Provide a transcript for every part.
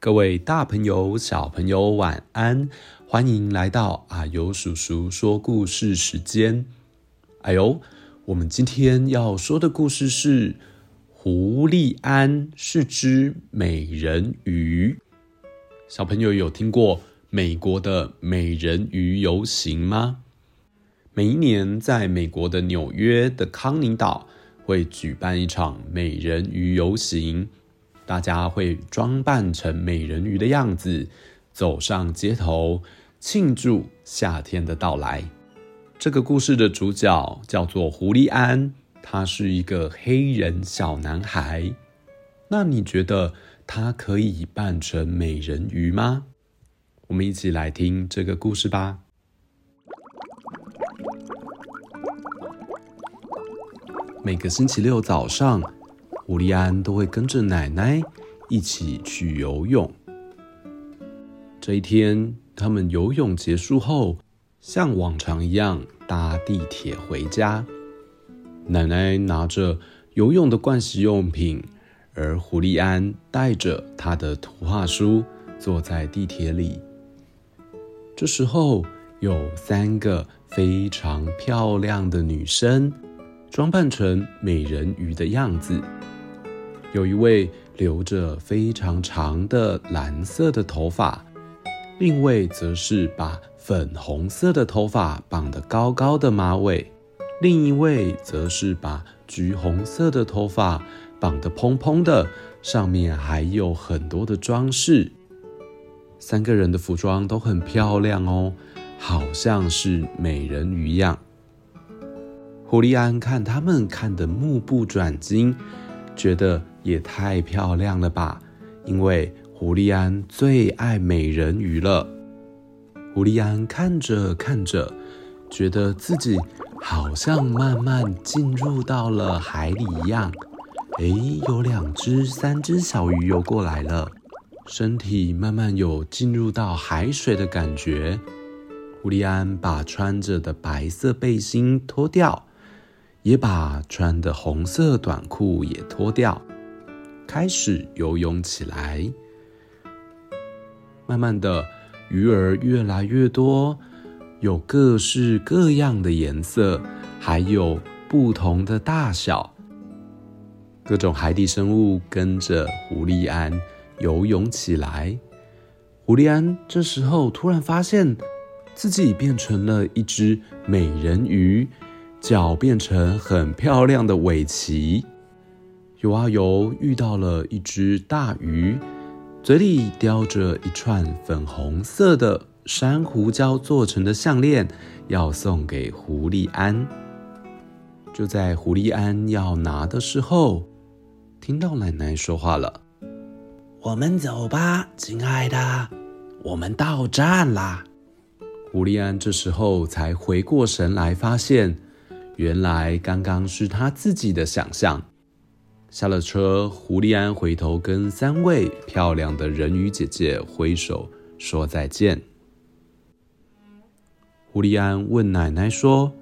各位大朋友、小朋友，晚安！欢迎来到阿尤叔叔说故事时间。哎呦，我们今天要说的故事是《胡利安是只美人鱼》。小朋友有听过美国的美人鱼游行吗？每一年在美国的纽约的康宁岛会举办一场美人鱼游行。大家会装扮成美人鱼的样子，走上街头，庆祝夏天的到来。这个故事的主角叫做胡利安，他是一个黑人小男孩。那你觉得他可以扮成美人鱼吗？我们一起来听这个故事吧。每个星期六早上，胡利安都会跟着奶奶一起去游泳。这一天，他们游泳结束后，像往常一样搭地铁回家。奶奶拿着游泳的盥洗用品，而胡利安带着他的图画书坐在地铁里。这时候，有三个非常漂亮的女生，装扮成美人鱼的样子。有一位留着非常长的蓝色的头发，另一位则是把粉红色的头发绑得高高的马尾，另一位则是把橘红色的头发绑得蓬蓬的，上面还有很多的装饰。三个人的服装都很漂亮哦，好像是美人鱼一样。胡利安看他们看得目不转睛，觉得。也太漂亮了吧！因为胡利安最爱美人鱼了。胡利安看着看着，觉得自己好像慢慢进入到了海里一样。诶，有两只、三只小鱼游过来了，身体慢慢有进入到海水的感觉。胡利安把穿着的白色背心脱掉，也把穿的红色短裤也脱掉。开始游泳起来，慢慢的，鱼儿越来越多，有各式各样的颜色，还有不同的大小。各种海底生物跟着胡利安游泳起来。胡利安这时候突然发现自己变成了一只美人鱼，脚变成很漂亮的尾鳍。游啊游，遇到了一只大鱼，嘴里叼着一串粉红色的珊瑚礁做成的项链，要送给胡利安。就在胡利安要拿的时候，听到奶奶说话了：“我们走吧，亲爱的，我们到站啦。”胡利安这时候才回过神来，发现原来刚刚是他自己的想象。下了车，胡利安回头跟三位漂亮的人鱼姐姐挥手说再见。胡利安问奶奶说：“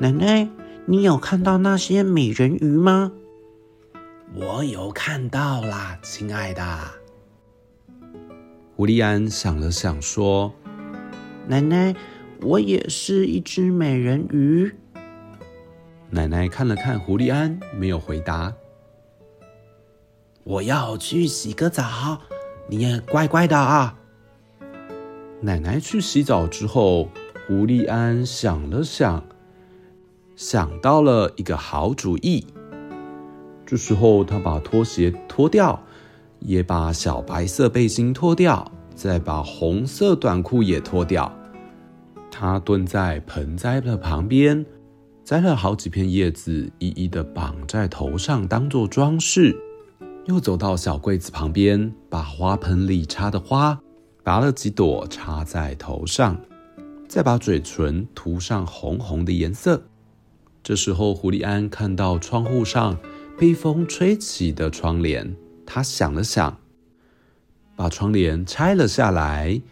奶奶，你有看到那些美人鱼吗？”“我有看到啦，亲爱的。”胡利安想了想说：“奶奶，我也是一只美人鱼。”奶奶看了看胡利安，没有回答。我要去洗个澡，你也乖乖的啊。奶奶去洗澡之后，胡利安想了想，想到了一个好主意。这时候，他把拖鞋脱掉，也把小白色背心脱掉，再把红色短裤也脱掉，他蹲在盆栽的旁边，摘了好几片叶子，一一的绑在头上，当做装饰。又走到小柜子旁边，把花盆里插的花拔了几朵，插在头上，再把嘴唇涂上红红的颜色。这时候，胡利安看到窗户上被风吹起的窗帘，他想了想，把窗帘拆了下来，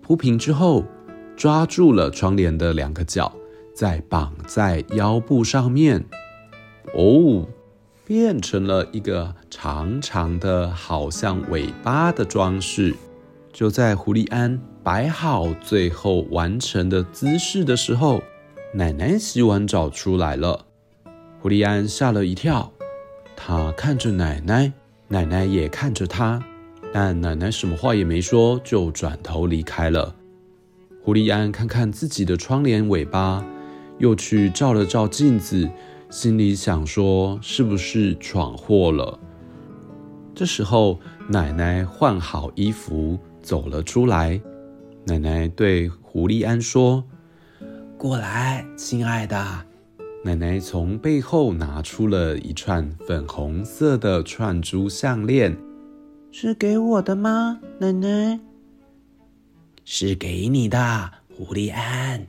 铺平之后，抓住了窗帘的两个角，再绑在腰部上面。哦。变成了一个长长的、好像尾巴的装饰。就在胡利安摆好最后完成的姿势的时候，奶奶洗完澡出来了。胡利安吓了一跳，他看着奶奶，奶奶也看着他，但奶奶什么话也没说，就转头离开了。胡利安看看自己的窗帘尾巴，又去照了照镜子。心里想说：“是不是闯祸了？”这时候，奶奶换好衣服走了出来。奶奶对胡利安说：“过来，亲爱的。”奶奶从背后拿出了一串粉红色的串珠项链。“是给我的吗，奶奶？”“是给你的，胡利安。”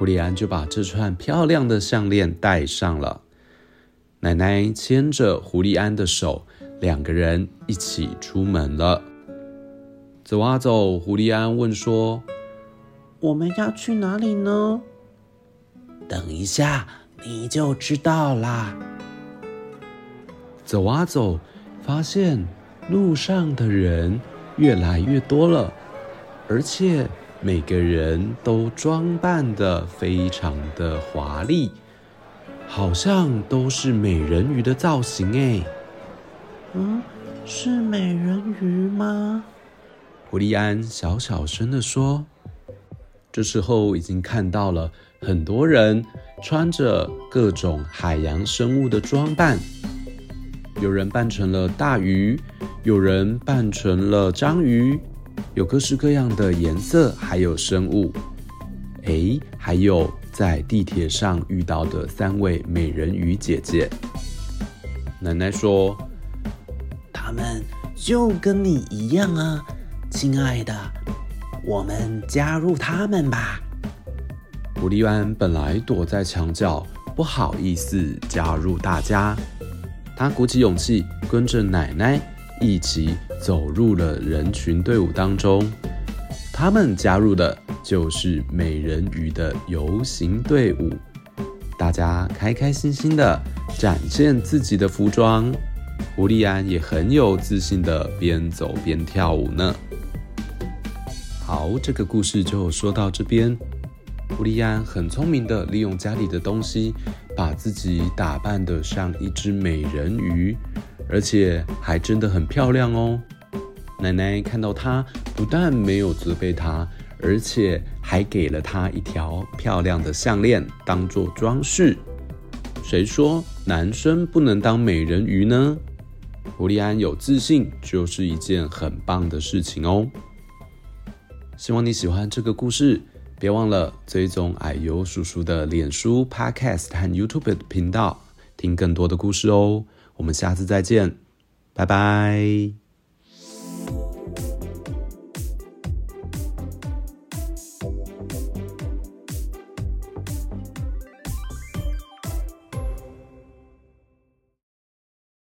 胡利安就把这串漂亮的项链戴上了。奶奶牵着胡利安的手，两个人一起出门了。走啊走，胡利安问说：“我们要去哪里呢？”等一下你就知道啦。走啊走，发现路上的人越来越多了，而且。每个人都装扮得非常的华丽，好像都是美人鱼的造型哎。嗯，是美人鱼吗？胡利安小小声地说。这时候已经看到了很多人穿着各种海洋生物的装扮，有人扮成了大鱼，有人扮成了章鱼。有各式各样的颜色，还有生物，哎，还有在地铁上遇到的三位美人鱼姐姐。奶奶说：“他们就跟你一样啊，亲爱的，我们加入他们吧。”古利安本来躲在墙角，不好意思加入大家，他鼓起勇气跟着奶奶。一起走入了人群队伍当中，他们加入的就是美人鱼的游行队伍。大家开开心心的展现自己的服装，胡利安也很有自信的边走边跳舞呢。好，这个故事就说到这边。胡利安很聪明的利用家里的东西，把自己打扮得像一只美人鱼。而且还真的很漂亮哦！奶奶看到她，不但没有责备她，而且还给了她一条漂亮的项链当做装饰。谁说男生不能当美人鱼呢？胡利安有自信就是一件很棒的事情哦。希望你喜欢这个故事，别忘了追踪矮油叔叔的脸书、Podcast 和 YouTube 频道，听更多的故事哦。我们下次再见，拜拜。